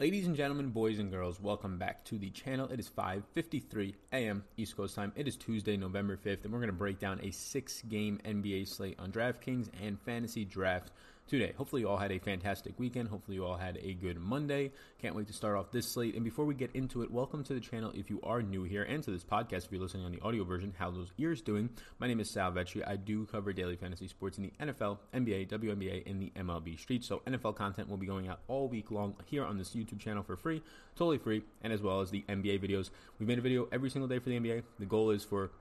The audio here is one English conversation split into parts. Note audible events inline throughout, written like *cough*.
Ladies and gentlemen, boys and girls, welcome back to the channel. It is 5:53 a.m. East Coast time. It is Tuesday, November 5th, and we're going to break down a six-game NBA slate on DraftKings and Fantasy Draft today. Hopefully, you all had a fantastic weekend. Hopefully, you all had a good Monday. Can't wait to start off this slate. And before we get into it, welcome to the channel if you are new here and to this podcast if you're listening on the audio version. How those ears doing? My name is Sal Vetri. I do cover daily fantasy sports in the NFL, NBA, WNBA, and the MLB streets. So, NFL content will be going out all week long here on this YouTube channel for free, totally free, and as well as the NBA videos. We've made a video every single day for the NBA. The goal is for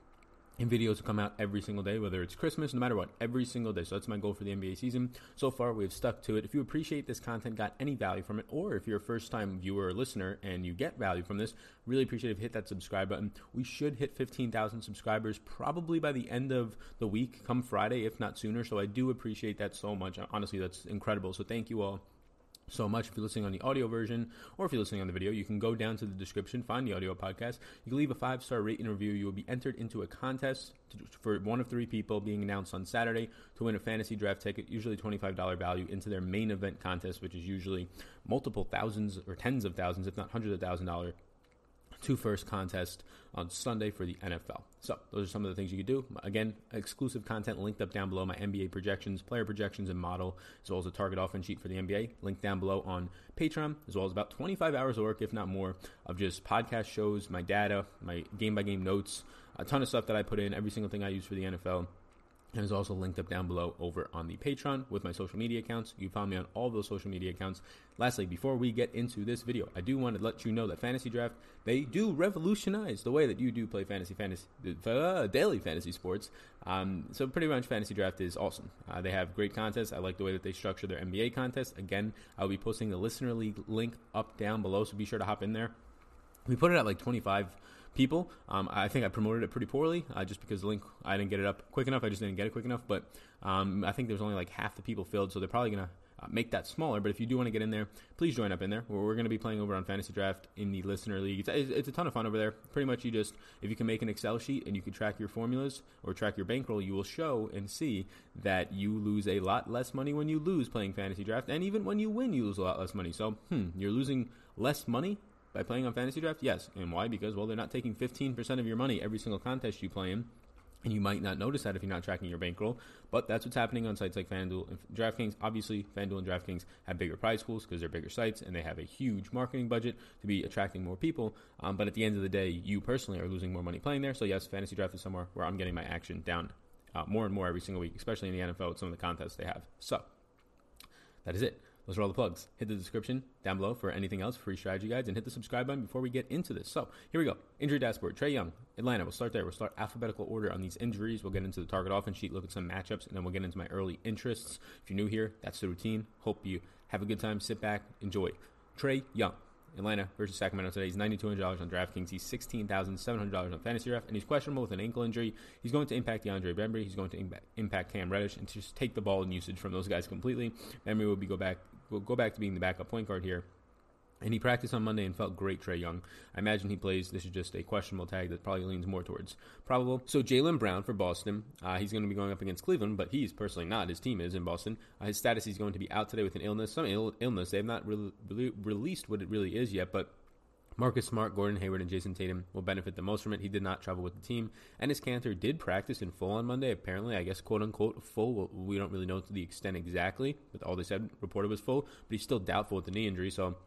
and videos come out every single day, whether it's Christmas, no matter what, every single day. So that's my goal for the NBA season. So far, we've stuck to it. If you appreciate this content, got any value from it, or if you're a first time viewer or listener and you get value from this, really appreciate if you hit that subscribe button. We should hit 15,000 subscribers probably by the end of the week, come Friday, if not sooner. So I do appreciate that so much. Honestly, that's incredible. So thank you all so much. If you're listening on the audio version or if you're listening on the video, you can go down to the description, find the audio podcast. You can leave a five star rate and review. You will be entered into a contest to, for one of three people being announced on Saturday to win a fantasy draft ticket, usually $25 value, into their main event contest, which is usually multiple thousands or tens of thousands, if not hundreds of thousand dollars two first contest on Sunday for the NFL. So those are some of the things you could do. Again, exclusive content linked up down below. My NBA projections, player projections, and model, as well as a target offense sheet for the NBA, linked down below on Patreon, as well as about 25 hours of work, if not more, of just podcast shows, my data, my game by game notes, a ton of stuff that I put in, every single thing I use for the NFL and is also linked up down below over on the Patreon with my social media accounts. You find me on all those social media accounts. Lastly, before we get into this video, I do want to let you know that Fantasy Draft they do revolutionize the way that you do play fantasy, fantasy, uh, daily fantasy sports. Um, so pretty much, Fantasy Draft is awesome. Uh, they have great contests. I like the way that they structure their NBA contests. Again, I'll be posting the listener league link up down below, so be sure to hop in there. We put it at like 25 people. Um, I think I promoted it pretty poorly uh, just because the link I didn't get it up quick enough. I just didn't get it quick enough. But um, I think there's only like half the people filled, so they're probably gonna uh, make that smaller. But if you do want to get in there, please join up in there. We're, we're going to be playing over on Fantasy Draft in the Listener League. It's, it's, a ton of fun over there. Pretty much, you just if you can make an Excel sheet and you can track your formulas or track your bankroll, you will show and see that you lose a lot less money when you lose playing Fantasy Draft, and even when you win, you lose a lot less money. So, hmm, you're losing less money by playing on fantasy draft? Yes. And why? Because, well, they're not taking 15% of your money every single contest you play in. And you might not notice that if you're not tracking your bankroll, but that's what's happening on sites like FanDuel and DraftKings. Obviously, FanDuel and DraftKings have bigger prize pools because they're bigger sites and they have a huge marketing budget to be attracting more people. Um, but at the end of the day, you personally are losing more money playing there. So, yes, fantasy draft is somewhere where I'm getting my action down uh, more and more every single week, especially in the NFL with some of the contests they have. So, that is it. Those are all the plugs. Hit the description down below for anything else, free strategy guides, and hit the subscribe button before we get into this. So here we go. Injury dashboard. Trae Young, Atlanta. We'll start there. We'll start alphabetical order on these injuries. We'll get into the target offense sheet, look at some matchups, and then we'll get into my early interests. If you're new here, that's the routine. Hope you have a good time. Sit back, enjoy. Trae Young. Atlanta versus Sacramento today. He's $9,200 on DraftKings. He's $16,700 on Fantasy Draft, and he's questionable with an ankle injury. He's going to impact DeAndre Bembry. He's going to impact Cam Reddish and just take the ball and usage from those guys completely. Bembry will be go back will go back to being the backup point guard here. And he practiced on Monday and felt great, Trae Young. I imagine he plays. This is just a questionable tag that probably leans more towards probable. So Jaylen Brown for Boston. Uh, he's going to be going up against Cleveland, but he's personally not. His team is in Boston. Uh, his status, he's going to be out today with an illness, some Ill- illness. They have not re- re- released what it really is yet, but Marcus Smart, Gordon Hayward, and Jayson Tatum will benefit the most from it. He did not travel with the team. and Enes Kanter did practice in full on Monday, apparently. I guess, quote unquote, full. We don't really know to the extent exactly, but all they said reported was full. But he's still doubtful with the knee injury, so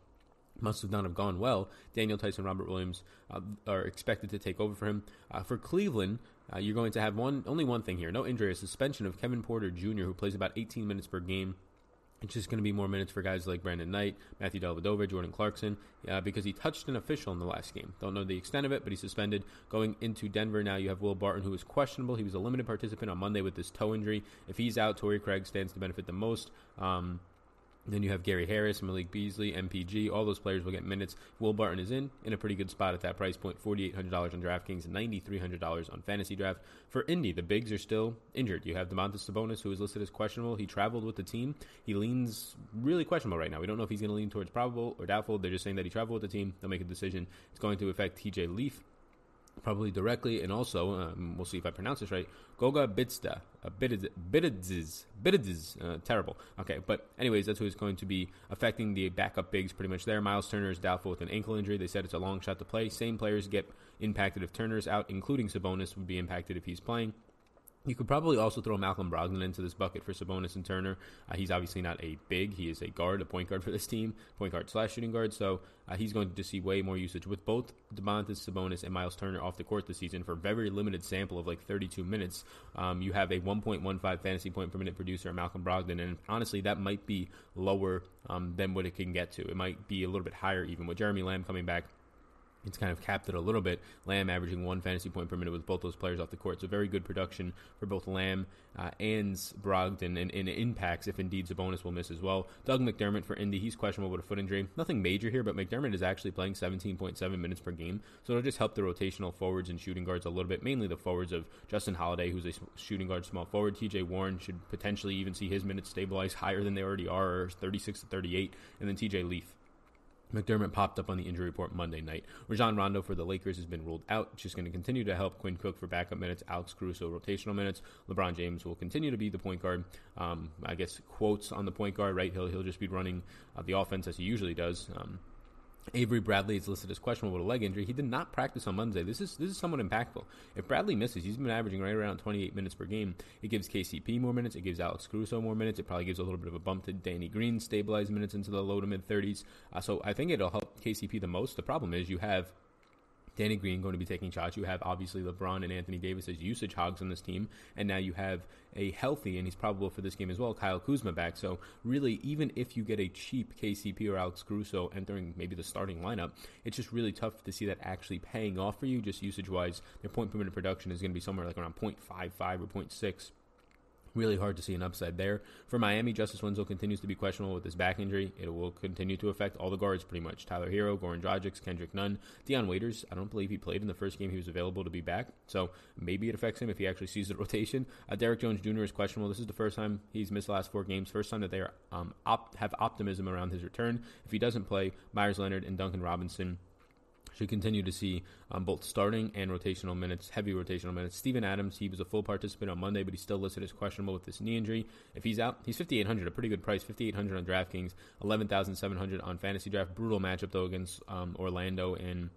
must have not have gone well. Daniel Theis, Robert Williams uh, are expected to take over for him. Uh, for Cleveland, uh, you're going to have one only one thing here: no injury, a suspension of Kevin Porter Jr., who plays about 18 minutes per game it's just going to be more minutes for guys like Brandon Knight, Matthew Dellavedova, Jordan Clarkson, uh, because he touched an official in the last game. Don't know the extent of it, but he's suspended. Going into Denver now, you have Will Barton, who is questionable. He was a limited participant on Monday with this toe injury. If he's out, Torrey Craig stands to benefit the most. Um, Then you have Gary Harris, Malik Beasley, MPJ. All those players will get minutes. Will Barton is in in a pretty good spot at that price point. Forty-eight hundred dollars on DraftKings, ninety-three hundred dollars on Fantasy Draft. For Indy, the bigs are still injured. You have Domantas Sabonis, who is listed as questionable. He traveled with the team. He leans really questionable right now. We don't know if he's going to lean towards probable or doubtful. They're just saying that he traveled with the team. They'll make a decision. It's going to affect TJ Leaf probably directly, and also um, we'll see if I pronounce this right. Goga Bitsta, uh, Bitidziz, uh, terrible. Okay, but anyways, that's who is going to be affecting the backup bigs pretty much there. Miles Turner is doubtful with an ankle injury. They said it's a long shot to play. Same players get impacted if Turner's out, including Sabonis would be impacted if he's playing. You could probably also throw Malcolm Brogdon into this bucket for Sabonis and Turner. Uh, he's obviously not a big; he is a guard, a point guard for this team, point guard slash shooting guard. So uh, he's going to see way more usage with both Domantas Sabonis and Miles Turner off the court this season for a very limited sample of like 32 minutes. Um, you have a 1.15 fantasy point per minute producer, Malcolm Brogdon, and honestly, that might be lower um, than what it can get to. It might be a little bit higher even with Jeremy Lamb coming back it's kind of capped it a little bit. Lamb averaging one fantasy point per minute with both those players off the court. So very good production for both Lamb uh, and Brogdon, and, and impacts if indeed Sabonis will miss as well. Doug McDermott for Indy, he's questionable with a foot injury. Nothing major here, but McDermott is actually playing 17.7 minutes per game, so it'll just help the rotational forwards and shooting guards a little bit. Mainly the forwards of Justin Holiday, who's a shooting guard, small forward. T.J. Warren should potentially even see his minutes stabilize higher than they already are, 36 to 38, and then T.J. Leaf McDermott popped up on the injury report Monday night. Rajon Rondo for the Lakers has been ruled out. She's going to continue to help Quinn Cook for backup minutes, Alex Caruso rotational minutes. LeBron James will continue to be the point guard. Um, I guess quotes on the point guard, right? He'll he'll just be running uh, the offense as he usually does. Um, Avery Bradley is listed as questionable with a leg injury. He did not practice on Monday. This is this is somewhat impactful. If Bradley misses, he's been averaging right around 28 minutes per game. It gives KCP more minutes. It gives Alex Caruso more minutes. It probably gives a little bit of a bump to Danny Green, stabilize minutes into the low to mid 30s. Uh, so I think it'll help KCP the most. The problem is you have Danny Green going to be taking shots. You have obviously LeBron and Anthony Davis as usage hogs on this team, and now you have a healthy and he's probable for this game as well. Kyle Kuzma back. So really, even if you get a cheap KCP or Alex Caruso entering maybe the starting lineup, it's just really tough to see that actually paying off for you. Just usage wise, their point per minute production is going to be somewhere like around 0.55 or 0.6 Really hard to see an upside there. For Miami, Justise Winslow continues to be questionable with his back injury. It will continue to affect all the guards pretty much. Tyler Herro, Goran Dragic, Kendrick Nunn, Dion Waiters. I don't believe he played in the first game he was available to be back. So maybe it affects him if he actually sees the *laughs* rotation. Uh, Derrick Jones Jr. is questionable. This is the first time he's missed the last four games. First time that they are um, op- have optimism around his return. If he doesn't play, Meyers Leonard and Duncan Robinson should continue to see um, both starting and rotational minutes, heavy rotational minutes. Steven Adams, he was a full participant on Monday, but he's still listed as questionable with this knee injury. If he's out, he's 5,800, a pretty good price, 5,800 on DraftKings, 11,700 on Fantasy Draft. Brutal matchup, though, against um, Orlando and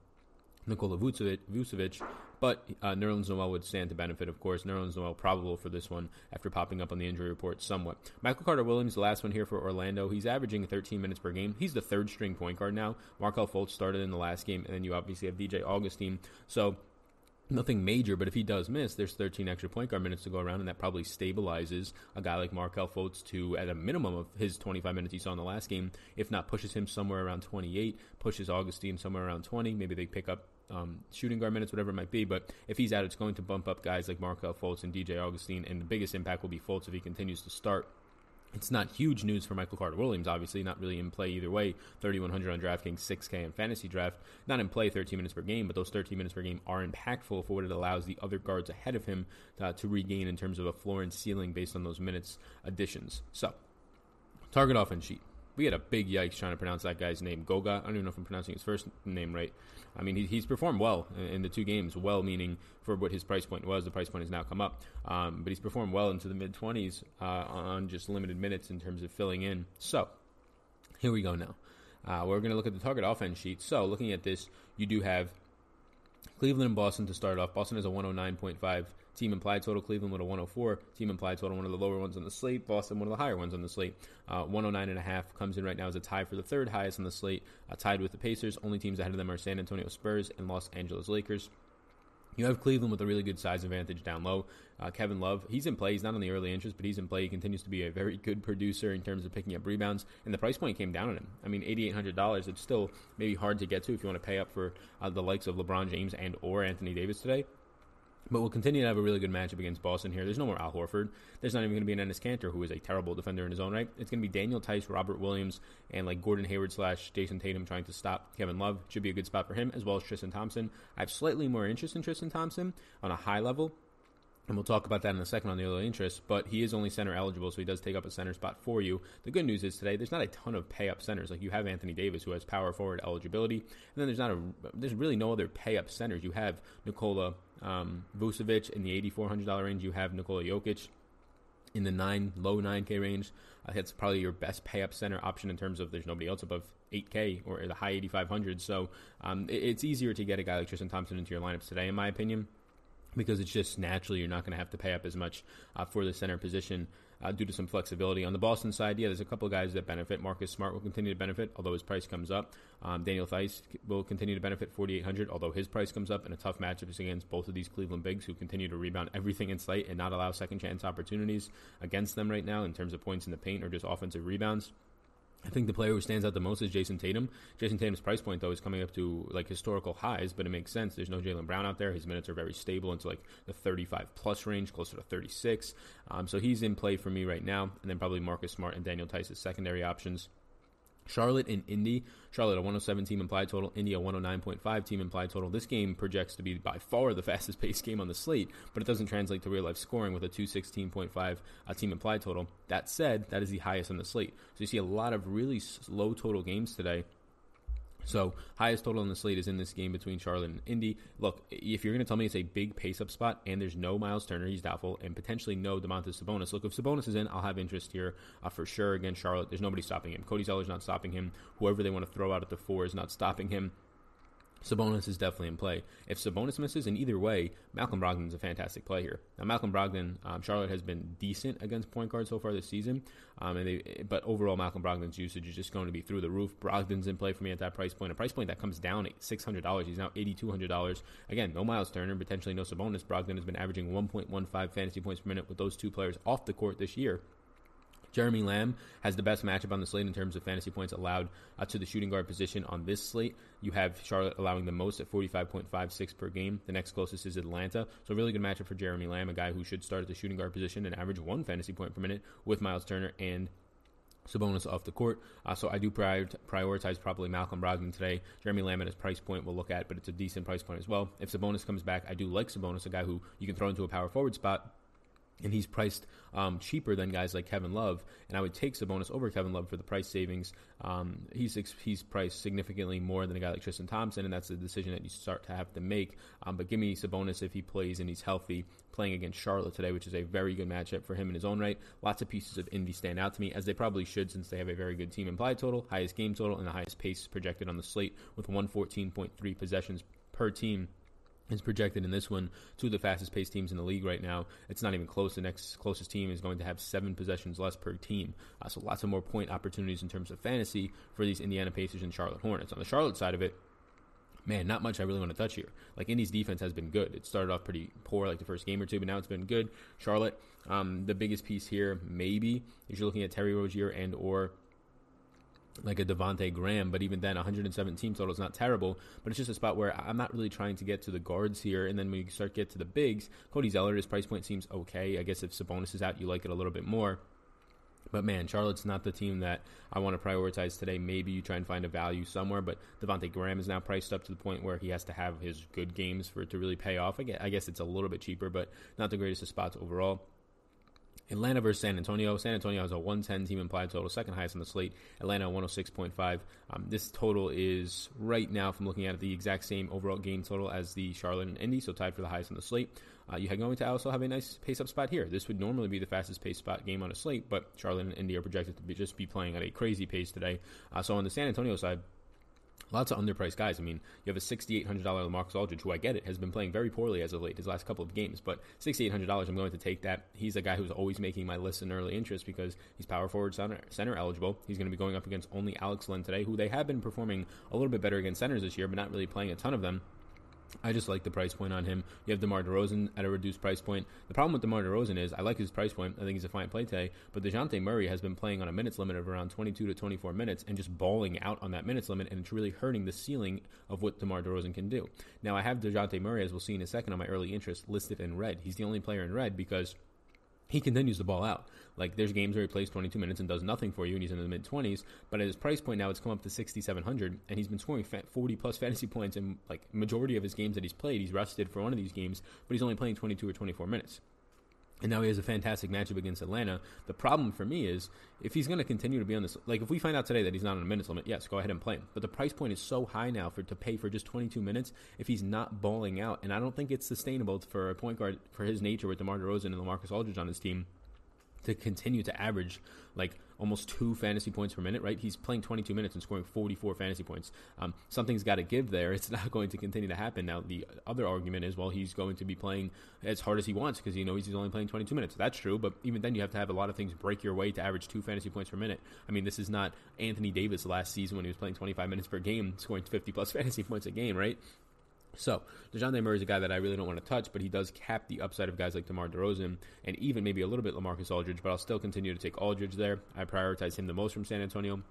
Nikola Vucevic, Vucevic but uh, Nerlens Noel would stand to benefit, of course. Nerlens Noel probable for this one after popping up on the injury report somewhat. Michael Carter Williams, the last one here for Orlando. He's averaging 13 minutes per game. He's the third string point guard now. Markelle Fultz started in the last game, and then you obviously have DJ Augustin. So nothing major, but if he does miss, there's 13 extra point guard minutes to go around, and that probably stabilizes a guy like Markelle Fultz to at a minimum of his 25 minutes he saw in the last game. If not, pushes him somewhere around 28, pushes Augustin somewhere around 20. Maybe they pick up um, shooting guard minutes, whatever it might be. But if he's out, it's going to bump up guys like Markelle Fultz and DJ Augustin. and the biggest impact will be Fultz if he continues to start. It's not huge news for Michael Carter Williams, obviously, not really in play either way. 3,100 on DraftKings, 6K in fantasy draft. Not in play 13 minutes per game, but those 13 minutes per game are impactful for what it allows the other guards ahead of him uh, to regain in terms of a floor and ceiling based on those minutes additions. So, target offense sheet we had a big yikes trying to pronounce that guy's name. Goga. I don't even know if I'm pronouncing his first name right. I mean, he, he's performed well in the two games. Well, meaning for what his price point was. The price point has now come up, um, but he's performed well into the mid 20s uh, on just limited minutes in terms of filling in. So here we go now. Uh, we're going to look at the target offense sheet. So looking at this, you do have Cleveland and Boston to start off. Boston is a 109.5 Team implied total Cleveland with a 104. Team implied total one of the lower ones on the slate. Boston one of the higher ones on the slate. Uh, 109 and a half comes in right now as a tie for the third highest on the slate. Uh, tied with the Pacers. Only teams ahead of them are San Antonio Spurs and Los Angeles Lakers. You have Cleveland with a really good size advantage down low. Uh, Kevin Love, he's in play. He's not on the early interest, but he's in play. He continues to be a very good producer in terms of picking up rebounds, and the price point came down on him. I mean, eighty eight hundred dollars. It's still maybe hard to get to if you want to pay up for uh, the likes of LeBron James and or Anthony Davis today. But we'll continue to have a really good matchup against Boston here. There's no more Al Horford. There's not even going to be an Enes Kanter, who is a terrible defender in his own right. It's going to be Daniel Theis, Robert Williams, and like Gordon Hayward slash Jayson Tatum trying to stop Kevin Love. Should be a good spot for him, as well as Tristan Thompson. I have slightly more interest in Tristan Thompson on a high level and we'll talk about that in a second on the other interest, but he is only center eligible, so he does take up a center spot for you. The good news is today there's not a ton of pay up centers. Like you have Anthony Davis, who has power forward eligibility, and then there's not a there's really no other pay up centers. You have Nikola um, Vucevic in the eighty four hundred dollar range. You have Nikola Jokic in the nine low nine K range. Uh, that's probably your best pay up center option in terms of there's nobody else above 8K or the high 8500. So um, it, it's easier to get a guy like Tristan Thompson into your lineups today, in my opinion because it's just naturally you're not going to have to pay up as much uh, for the center position uh, due to some flexibility. On the Boston side, yeah, there's a couple of guys that benefit. Marcus Smart will continue to benefit, although his price comes up. Um, Daniel Theis will continue to benefit 4,800, although his price comes up in a tough matchup against both of these Cleveland bigs who continue to rebound everything in sight and not allow second chance opportunities against them right now in terms of points in the paint or just offensive rebounds. I think the player who stands out the most is Jayson Tatum. Jayson Tatum's price point though is coming up to like historical highs, but it makes sense. There's no Jaylen Brown out there. His minutes are very stable into like the 35 plus range, closer to 36. Um, so he's in play for me right now, and then probably Marcus Smart and Daniel as secondary options. Charlotte and Indy. Charlotte a 107 team implied total, Indy a 109.5 team implied total. This game projects to be by far the *laughs* fastest paced game on the slate, but it doesn't translate to real life scoring with a 216.5 uh, team implied total. That said, that is the highest on the slate. So you see a lot of really low total games today so highest total on the slate is in this game between Charlotte and Indy. Look, if you're going to tell me it's a big pace up spot and there's no Miles Turner, he's doubtful, and potentially no Domantas Sabonis. Look, if Sabonis is in, I'll have interest here uh, for sure against Charlotte. There's nobody stopping him. Cody Zeller's not stopping him. Whoever they want to throw out at the four is not stopping him. Sabonis is definitely in play. If Sabonis misses, in either way, Malcolm Brogdon's a fantastic play here. Now, Malcolm Brogdon, um, Charlotte has been decent against point guard so far this season, um, and they, but overall, Malcolm Brogdon's usage is just going to be through the roof. Brogdon's in play for me at that price point, a price point that comes down at six hundred dollars. He's now eighty two hundred dollars. Again, no Miles Turner, potentially no Sabonis. Brogdon has been averaging one point one five fantasy points per minute with those two players off the court this year. Jeremy Lamb has the best matchup on the slate in terms of fantasy points allowed uh, to the shooting guard position on this slate. You have Charlotte allowing the most at 45.56 per game. The next closest is Atlanta. So, a really good matchup for Jeremy Lamb, a guy who should start at the shooting guard position and average one fantasy point per minute with Miles Turner and Sabonis off the court. Uh, so I do prioritize probably Malcolm Brogdon today. Jeremy Lamb at his price point we'll look at, but it's a decent price point as well. If Sabonis comes back, I do like Sabonis, a guy who you can throw into a power forward spot and he's priced um, cheaper than guys like Kevin Love, and I would take Sabonis over Kevin Love for the price savings. Um, he's he's priced significantly more than a guy like Tristan Thompson, and that's a decision that you start to have to make. Um, but give me Sabonis if he plays and he's healthy, playing against Charlotte today, which is a very good matchup for him in his own right. Lots of pieces of Indy stand out to me, as they probably should, since they have a very good team implied total, highest game total, and the highest pace projected on the slate with 114.3 possessions per team is projected in this one two of the fastest paced teams in the league right now. It's not even close. The next closest team is going to have seven possessions less per team. Uh, so lots of more point opportunities in terms of fantasy for these Indiana Pacers and Charlotte Hornets. On the Charlotte side of it, man, not much I really want to touch here. Like Indy's defense has been good. It started off pretty poor, like the first game or two, but now it's been good. Charlotte, um, the biggest piece here, maybe, is you're looking at Terry Rozier and or like a Devonte Graham, but even then, 117 total is not terrible. But it's just a spot where I'm not really trying to get to the guards here. And then when you start get to the bigs, Cody Zeller, his price point seems okay. I guess if Sabonis is out, you like it a little bit more. But man, Charlotte's not the team that I want to prioritize today. Maybe you try and find a value somewhere, but Devonte Graham is now priced up to the point where he has to have his good games for it to really pay off. I guess it's a little bit cheaper, but not the greatest of spots overall. Atlanta versus San Antonio. San Antonio has a 110 team implied total, second highest on the slate. Atlanta 106.5. Um, this total is right now, from looking at it, the exact same overall game total as the Charlotte and Indy, so tied for the highest on the slate. Uh, you are going to also have a nice pace up spot here. This would normally be the fastest pace spot game on a slate, but Charlotte and Indy are projected to be, just be playing at a crazy pace today. Uh, so on the San Antonio side, Lots of underpriced guys. I mean, you have a $6,800 Lamarcus Aldridge, who I get it, has been playing very poorly as of late, his last couple of games. But $6,800, I'm going to take that. He's a guy who's always making my list in early interest because he's power forward center, center eligible. He's going to be going up against only Alex Len today, who they have been performing a little bit better against centers this year, but not really playing a ton of them. I just like the price point on him. You have DeMar DeRozan at a reduced price point. The problem with DeMar DeRozan is I like his price point. I think he's a fine play today. But DeJounte Murray has been playing on a minutes limit of around 22 to 24 minutes and just balling out on that minutes limit, and it's really hurting the ceiling of what DeMar DeRozan can do. Now, I have DeJounte Murray, as we'll see in a second, on my early interest listed in red. He's the only player in red because – he continues the ball out. Like there's games where he plays 22 minutes and does nothing for you, and he's in the mid 20s. But at his price point now, it's come up to 6,700, and he's been scoring 40 plus *laughs* fantasy points in like majority of his games that he's played. He's rested for one of these games, but he's only playing 22 or 24 minutes. And now he has a fantastic matchup against Atlanta. The problem for me is if he's going to continue to be on this, like if we find out today that he's not on a minutes limit, yes, go ahead and play him. But the price point is so high now for to pay for just 22 minutes if he's not balling out, and I don't think it's sustainable for a point guard for his nature with DeMar DeRozan and LaMarcus Aldridge on his team to continue to average like almost two fantasy points per minute, right? He's playing 22 minutes and scoring 44 fantasy points. Um, something's got to give there. *laughs* It's not going to continue to happen. Now, the other argument is, well, he's going to be playing as hard as he wants because you know he's only playing 22 minutes. That's true, but even then, you have to have a lot of things break your way to average two fantasy points per minute. I mean, this is not Anthony Davis last season when he was playing 25 minutes per game, scoring 50 plus *laughs* fantasy points a game, right? So, DeJounte Murray is a guy that I really don't want to touch, but he does cap the upside of guys like DeMar DeRozan and even maybe a little bit LaMarcus Aldridge, but I'll still continue to take Aldridge there. I prioritize him the most from San Antonio.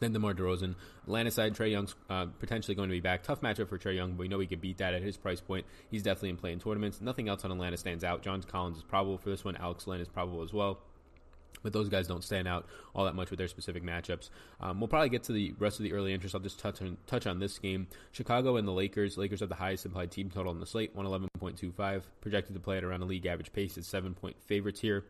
Then DeMar DeRozan. Atlanta side, Trae Young's uh, potentially going to be back. Tough matchup for Trae Young, but we know he could beat that at his price point. He's definitely in play in tournaments. Nothing else on Atlanta stands out. John Collins is probable for this one. Alex Len is probable as well but those guys don't stand out all that much with their specific matchups. Um, we'll probably get to the rest of the early interest. I'll just touch on touch on this game. Chicago and the Lakers. Lakers have the highest implied team total on the slate, one eleven point two five, projected to play at around a league average pace. It's seven point favorites here.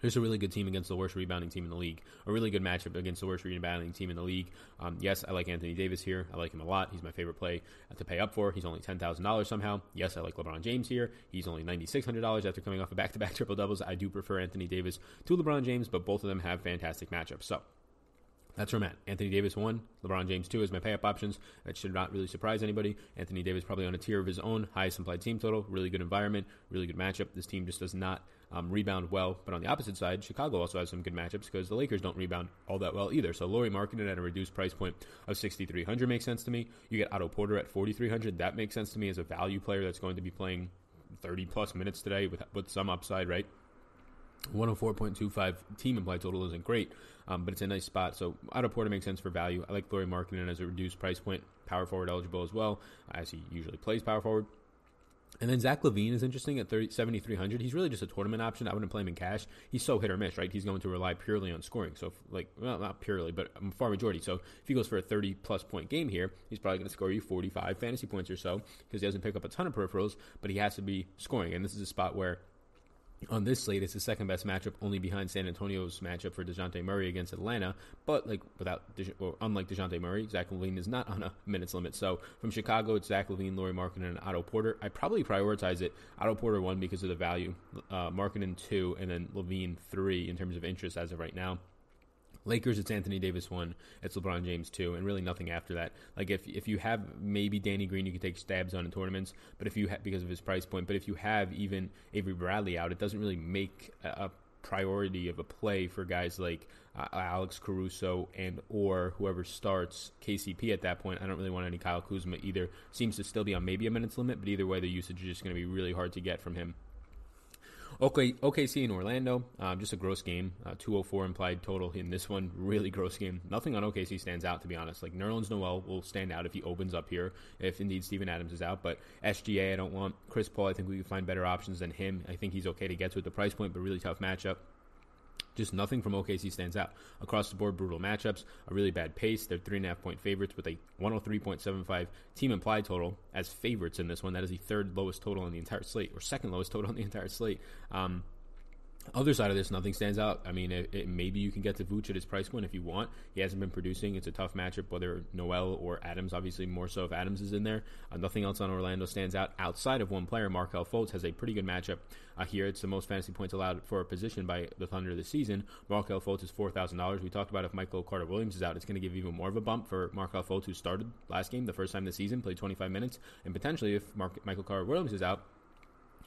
There's a really good team against the worst rebounding team in the league. A really good matchup against the worst rebounding team in the league. Um, yes, I like Anthony Davis here. I like him a lot. He's my favorite play to pay up for. He's only ten thousand dollars somehow. Yes, I like LeBron James here. He's only ninety six hundred dollars after coming off a back to back *laughs* triple doubles. I do prefer Anthony Davis to LeBron James, but both of them have fantastic matchups. So that's where I'm at. Anthony Davis one, LeBron James two is my pay up options. That should not really surprise anybody. Anthony Davis probably on a tier of his own, highest implied team total, really good environment, really good matchup. This team just does not um, rebound well. But on the opposite side, Chicago also has some good matchups because the Lakers don't rebound all that well either. So Lauri Markkanen at a reduced price point of 6,300 makes sense to me. You get Otto Porter at 4,300. That makes sense to me as a value player that's going to be playing 30 plus minutes today with with some upside, right? 104.25 team implied total isn't great, um, but it's a nice spot. So Otto Porter makes sense for value. I like Lauri Markkanen as a reduced price point, power forward eligible as well, as he usually plays power forward. And then Zach LaVine is interesting at 7,300. He's really just a tournament option. I wouldn't play him in cash. He's so hit or miss, right? He's going to rely purely on scoring. So, if, like, well, not purely, but a far majority. So, if he goes for a 30 plus point game here, he's probably going to score you 45 fantasy points or so because he doesn't pick up a ton of peripherals, but he has to be scoring. And this is a spot where on this slate, it's the second best matchup, only behind San Antonio's matchup for Dejounte Murray against Atlanta. But like without, or unlike Dejounte Murray, Zach LaVine is not on a *laughs* minutes limit. So from Chicago, it's Zach LaVine, Lauri Markkanen, and Otto Porter. I probably prioritize it. Otto Porter one because of the value, uh, Markkanen two, and then LaVine three in terms of interest as of right now. Lakers, it's Anthony Davis one, it's LeBron James two, and really nothing after that. Like if if you have maybe Danny Green, you can take stabs on in tournaments, but if you ha- because of his price point, but if you have even Avery Bradley out, it doesn't really make a, a priority of a play for guys like uh, Alex Caruso and or whoever starts KCP at that point. I don't really want any Kyle Kuzma either. Seems to still be on maybe a minutes limit, but either way, the usage is just going to be really hard to get from him. Okay, OKC in Orlando, um, just a gross game. Uh, 204 implied total in this one. *laughs* Really gross game. Nothing on OKC stands out, to be honest. Like, Nerlens Noel will stand out if he opens up here, if indeed Steven Adams is out. But SGA, I don't want. Chris Paul, I think we can find better options than him. I think he's okay to get to at the price point, but really tough matchup. Just nothing from OKC stands out. Across the board, brutal matchups, a really bad pace. They're three and a half point favorites with a 103.75 team implied total as favorites in this one. That is the third lowest total on the entire slate, or second lowest total on the entire slate. Um, other side of this, nothing stands out. I mean, it, it, maybe you can get to Vooch at his price point if you want. He hasn't been producing. It's a tough matchup, whether Noel or Adams. Obviously, more so if Adams is in there. Uh, nothing else on Orlando stands out outside of one player. Markelle Fultz has a pretty good matchup uh, here. It's the most fantasy points allowed for a position by the Thunder this season. Markelle Fultz is four thousand dollars. We talked about if Michael Carter Williams is out, it's going to give even more of a bump for Markelle Fultz, who started last game the first time this season, played 25 minutes, and potentially if Mark, Michael Carter Williams is out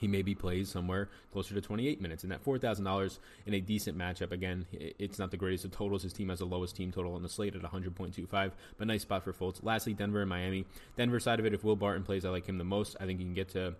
he maybe plays somewhere closer to 28 minutes. And that $4,000 in a decent matchup, again, it's not the greatest of totals. His team has the lowest team total on the slate at 100.25, but nice spot for Fultz. Lastly, Denver and Miami. Denver side of it, if Will Barton plays, I like him the most. I think he can get to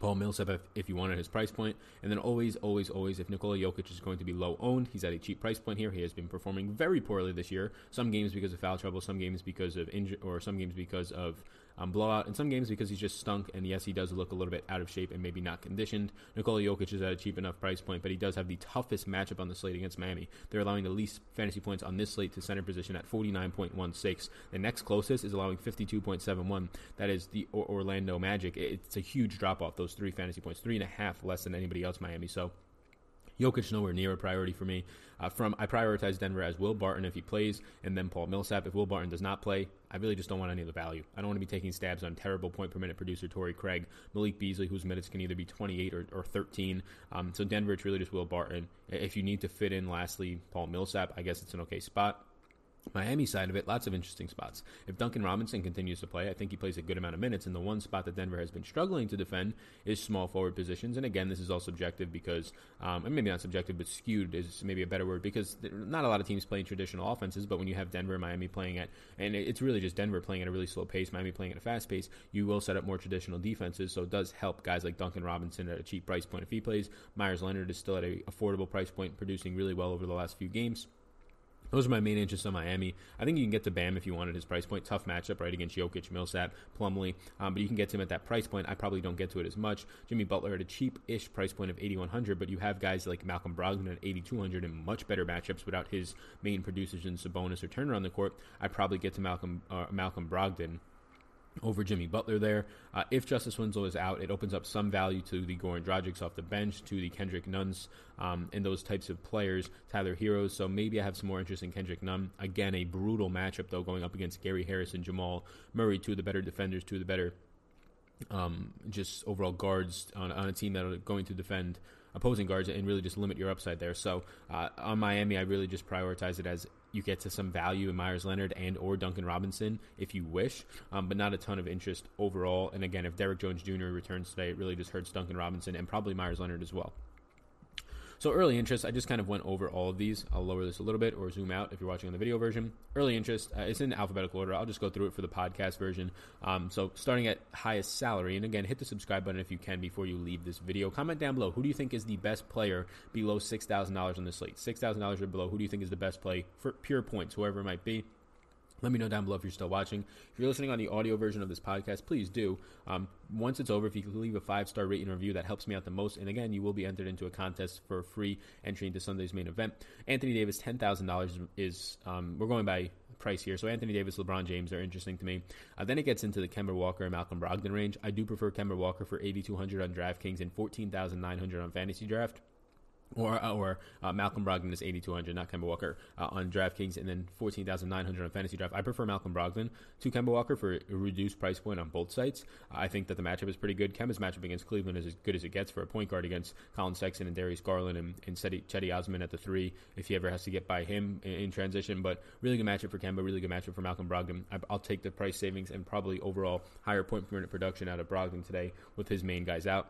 Paul Millsap if, if you wanted his price point. And then always, always, always, if Nikola Jokic is going to be low owned, he's at a cheap price point here. He has been performing very poorly this year. Some games because of foul trouble, some games because of injury, or some games because of um, blowout. In some games because he's just stunk, and yes, he does look a little bit out of shape and maybe not conditioned. Nikola Jokic is at a cheap enough price point, but he does have the toughest matchup on the slate against Miami. They're allowing the least fantasy points on this slate to center position at 49.16. The next closest is allowing 52.71. That is the Orlando Magic. It's a huge drop off, those three fantasy points, three and a half less than anybody else Miami. So Jokic nowhere near a priority for me. Uh, from I prioritize Denver as Will Barton if he plays, and then Paul Millsap if Will Barton does not play. I really just don't want any of the value. I don't want to be taking stabs on terrible point per minute producer Torrey Craig, Malik Beasley, whose minutes can either be 28 or, or 13. Um, so Denver, it's really just Will Barton. If you need to fit in, lastly, Paul Millsap, I guess it's an okay spot. Miami side of it, lots of interesting spots. If Duncan Robinson continues to play, I think he plays a good amount of minutes. And the one spot that Denver has been struggling to defend is small forward positions. And again, this is all subjective because, um, and maybe not subjective, but skewed is maybe a better word because not a lot of teams playing traditional offenses. But when you have Denver Miami playing at, and it's really just Denver playing at a really slow pace, Miami playing at a fast pace, you will set up more traditional defenses. So it does help guys like Duncan Robinson at a cheap price point if he plays. Meyers Leonard is still at a affordable price point, producing really well over the last few games. Those are my main interests on Miami. I think you can get to Bam if you wanted his price point. Tough matchup, right, against Jokic, Millsap, Plumlee. Um, but you can get to him at that price point. I probably don't get to it as much. Jimmy Butler at a cheap-ish price point of 8100 but you have guys like Malcolm Brogdon at 8200 in much better matchups without his main producers in Sabonis or Turner on the court. I probably get to Malcolm uh, Malcolm Brogdon over Jimmy Butler there. Uh, if Justise Winslow is out, it opens up some value to the Goran Dragics off the bench, to the Kendrick Nunns, um, and those types of players, Tyler Herros. So maybe I have some more interest in Kendrick Nunn. Again, a brutal matchup, though, going up against Gary Harris and Jamal Murray, two of the better defenders, two of the better um, just overall guards on, on a team that are going to defend opposing guards and really just limit your upside there. So uh, on Miami, I really just prioritize it as you get to some value in Meyers Leonard and or Duncan Robinson if you wish, um, but not a ton of interest overall. And again, if Derrick Jones Jr. returns today, it really just hurts Duncan Robinson and probably Meyers Leonard as well. So early interest, I just kind of went over all of these. I'll lower this a little bit or zoom out if you're watching on the video version. Early interest, uh, it's in alphabetical order. I'll just go through it for the podcast version. Um, so starting at highest salary, and again, hit the subscribe button if you can before you leave this video. Comment down below. Who do you think is the best player below six thousand dollars on the slate? Six thousand dollars or below. Who do you think is the best play for pure points, whoever it might be? Let me know down below if you're still watching. If you're listening on the audio version of this podcast, please do. Um, once it's over, if you can leave a five star rating review, that helps me out the most. And again, you will be entered into a contest for a free entry into Sunday's main event. Anthony Davis, ten thousand dollars is um, we're going by price here. So Anthony Davis, LeBron James are interesting to me. Uh, then it gets into the Kemba Walker and Malcolm Brogdon range. I do prefer Kemba Walker for eighty two hundred on DraftKings and fourteen thousand nine hundred on Fantasy Draft or or uh, Malcolm Brogdon is 8,200, not Kemba Walker uh, on DraftKings, and then 14,900 on Fantasy Draft. I prefer Malcolm Brogdon to Kemba Walker for a reduced price point on both sites. I think that the matchup is pretty good. Kemba's matchup against Cleveland is as good as it gets for a point guard against Collin Sexton and Darius Garland and, and Cedi Osman at the three if he ever has to get by him in, in, transition. But really good matchup for Kemba, really good matchup for Malcolm Brogdon. I, will take the price savings and probably overall higher point per minute production out of Brogdon today with his main guys out.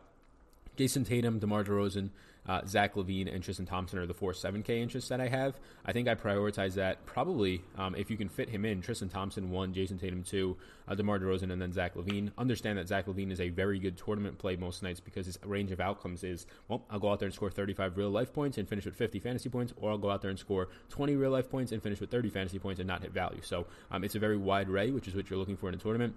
Jayson Tatum, DeMar DeRozan, uh, Zach LaVine, and Tristan Thompson are the four 7K interests that I have. I think I prioritize that probably um, if you can fit him in. Tristan Thompson, one, Jayson Tatum, two, uh, DeMar DeRozan, and then Zach LaVine. Understand that Zach LaVine is a very good tournament play most nights because his range of outcomes is, well, I'll go out there and score 35 real life points and finish with 50 fantasy points, or I'll go out there and score 20 real life points and finish with 30 fantasy points and not hit value. So um, it's a very wide array, which is what you're looking for in a tournament.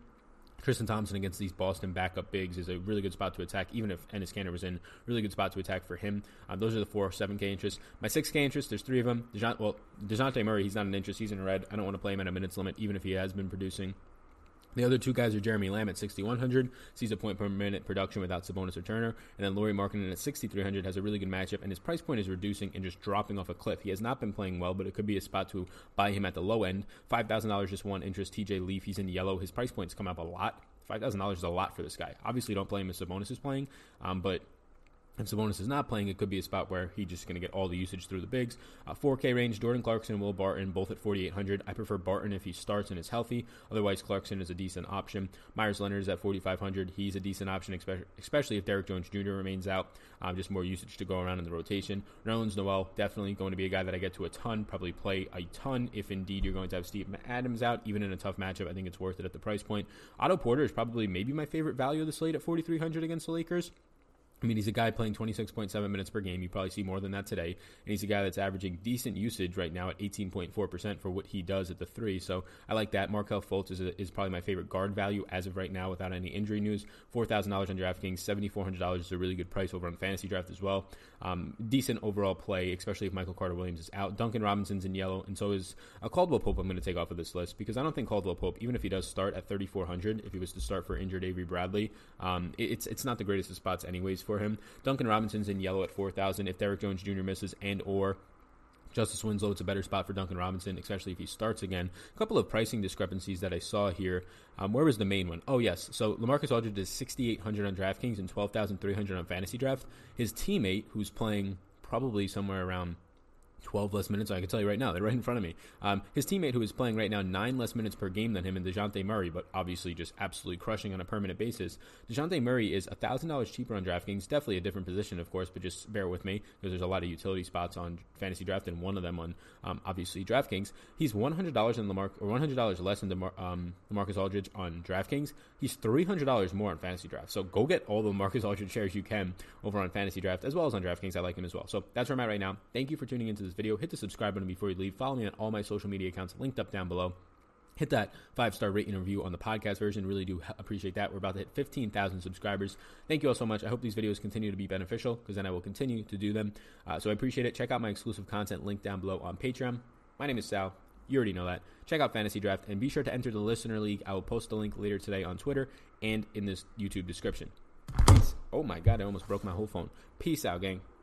Tristan Thompson against these Boston backup bigs is a really good spot to attack, even if Enes Kanter was in. Really good spot to attack for him. Um, those are the four 7K interests. My 6K interests, there's three of them. Dejounte, well, DeJounte Murray, he's not an interest. He's in red. I don't want to play him at a minutes limit, even if he has been producing. The other two guys are Jeremy Lamb at 6,100, sees a point per minute production without Sabonis or Turner, and then Lauri Markkanen at 6,300 has a really good matchup, and his price point is reducing and just dropping off a cliff. He has not been playing well, but it could be a spot to buy him at the low end. $5,000 just one interest. TJ Leaf, he's in yellow. His price points come up a lot. $5,000 is a lot for this guy. Obviously, don't play him as Sabonis is playing, um, but if Sabonis is not playing, it could be a spot where he's just going to get all the usage through the bigs. Uh, 4K range, Jordan Clarkson, Will Barton, both at 4,800. I prefer Barton if he starts and is healthy. Otherwise, Clarkson is a decent option. Meyers Leonard is at 4,500. He's a decent option, especially if Derrick Jones Jr. remains out. Um, just more usage to go around in the rotation. Nerlens Noel, definitely going to be a guy that I get to a ton, probably play a ton if indeed you're going to have Steve Adams out. Even in a tough matchup, I think it's worth it at the price point. Otto Porter is probably maybe my favorite value of the slate at 4,300 against the Lakers. I mean, he's a guy playing 26.7 minutes per game. You probably see more than that today. And he's a guy that's averaging decent usage right now at 18.4% for what he does at the three. So I like that. Markelle Fultz is, a, is probably my favorite guard value as of right now without any injury news. $4,000 on DraftKings, $7,400 is a really good price over on Fantasy Draft as well. Um, decent overall play, especially if Michael Carter Williams is out. Duncan Robinson's in yellow, and so is Caldwell Pope. I'm going to take off of this list because I don't think Caldwell Pope, even if he does start at 3,400, if he was to start for injured Avery Bradley, um, it's it's not the greatest of spots anyways for him. Duncan Robinson's in yellow at 4,000. If Derrick Jones Jr. misses and or Justise Winslow, it's a better spot for Duncan Robinson, especially if he starts again. A couple of pricing discrepancies that I saw here. Um, where was the main one? Oh, yes. So Lamarcus Aldridge is 6,800 on DraftKings and 12,300 on Fantasy Draft. His teammate, who's playing probably somewhere around 12 less minutes. I can tell you right now, they're right in front of me. Um, his teammate, who is playing right now nine less minutes per game than him, and Dejounte Murray, but obviously just absolutely crushing on a permanent basis. Dejounte Murray is $1,000 cheaper on DraftKings. Definitely a different position, of course, but just bear with me because there's a lot of utility spots on fantasy draft, and one of them on um, obviously DraftKings. He's $100 in Lamar or $100 less than DeMar- um, Marcus Aldridge on DraftKings. He's $300 more on fantasy draft. So go get all the Marcus Aldridge shares you can over on fantasy draft as well as on DraftKings. I like him as well. So that's where I'm at right now. Thank you for tuning into this video. Hit the subscribe button before you leave. Follow me on all my social media accounts linked up down below hit that five star rating and review on the podcast version. Really do appreciate that. We're about to hit 15,000 subscribers. Thank you all so much. I hope these videos continue to be beneficial because then I will continue to do them. Uh, so I appreciate it. Check out my exclusive content link down below on Patreon. My name is Sal. You already know that. Check out Fantasy Draft and be sure to enter the Listener League. I will post the link later today on Twitter and in this YouTube description. Peace. Oh my God, I almost broke my whole phone. Peace out, gang.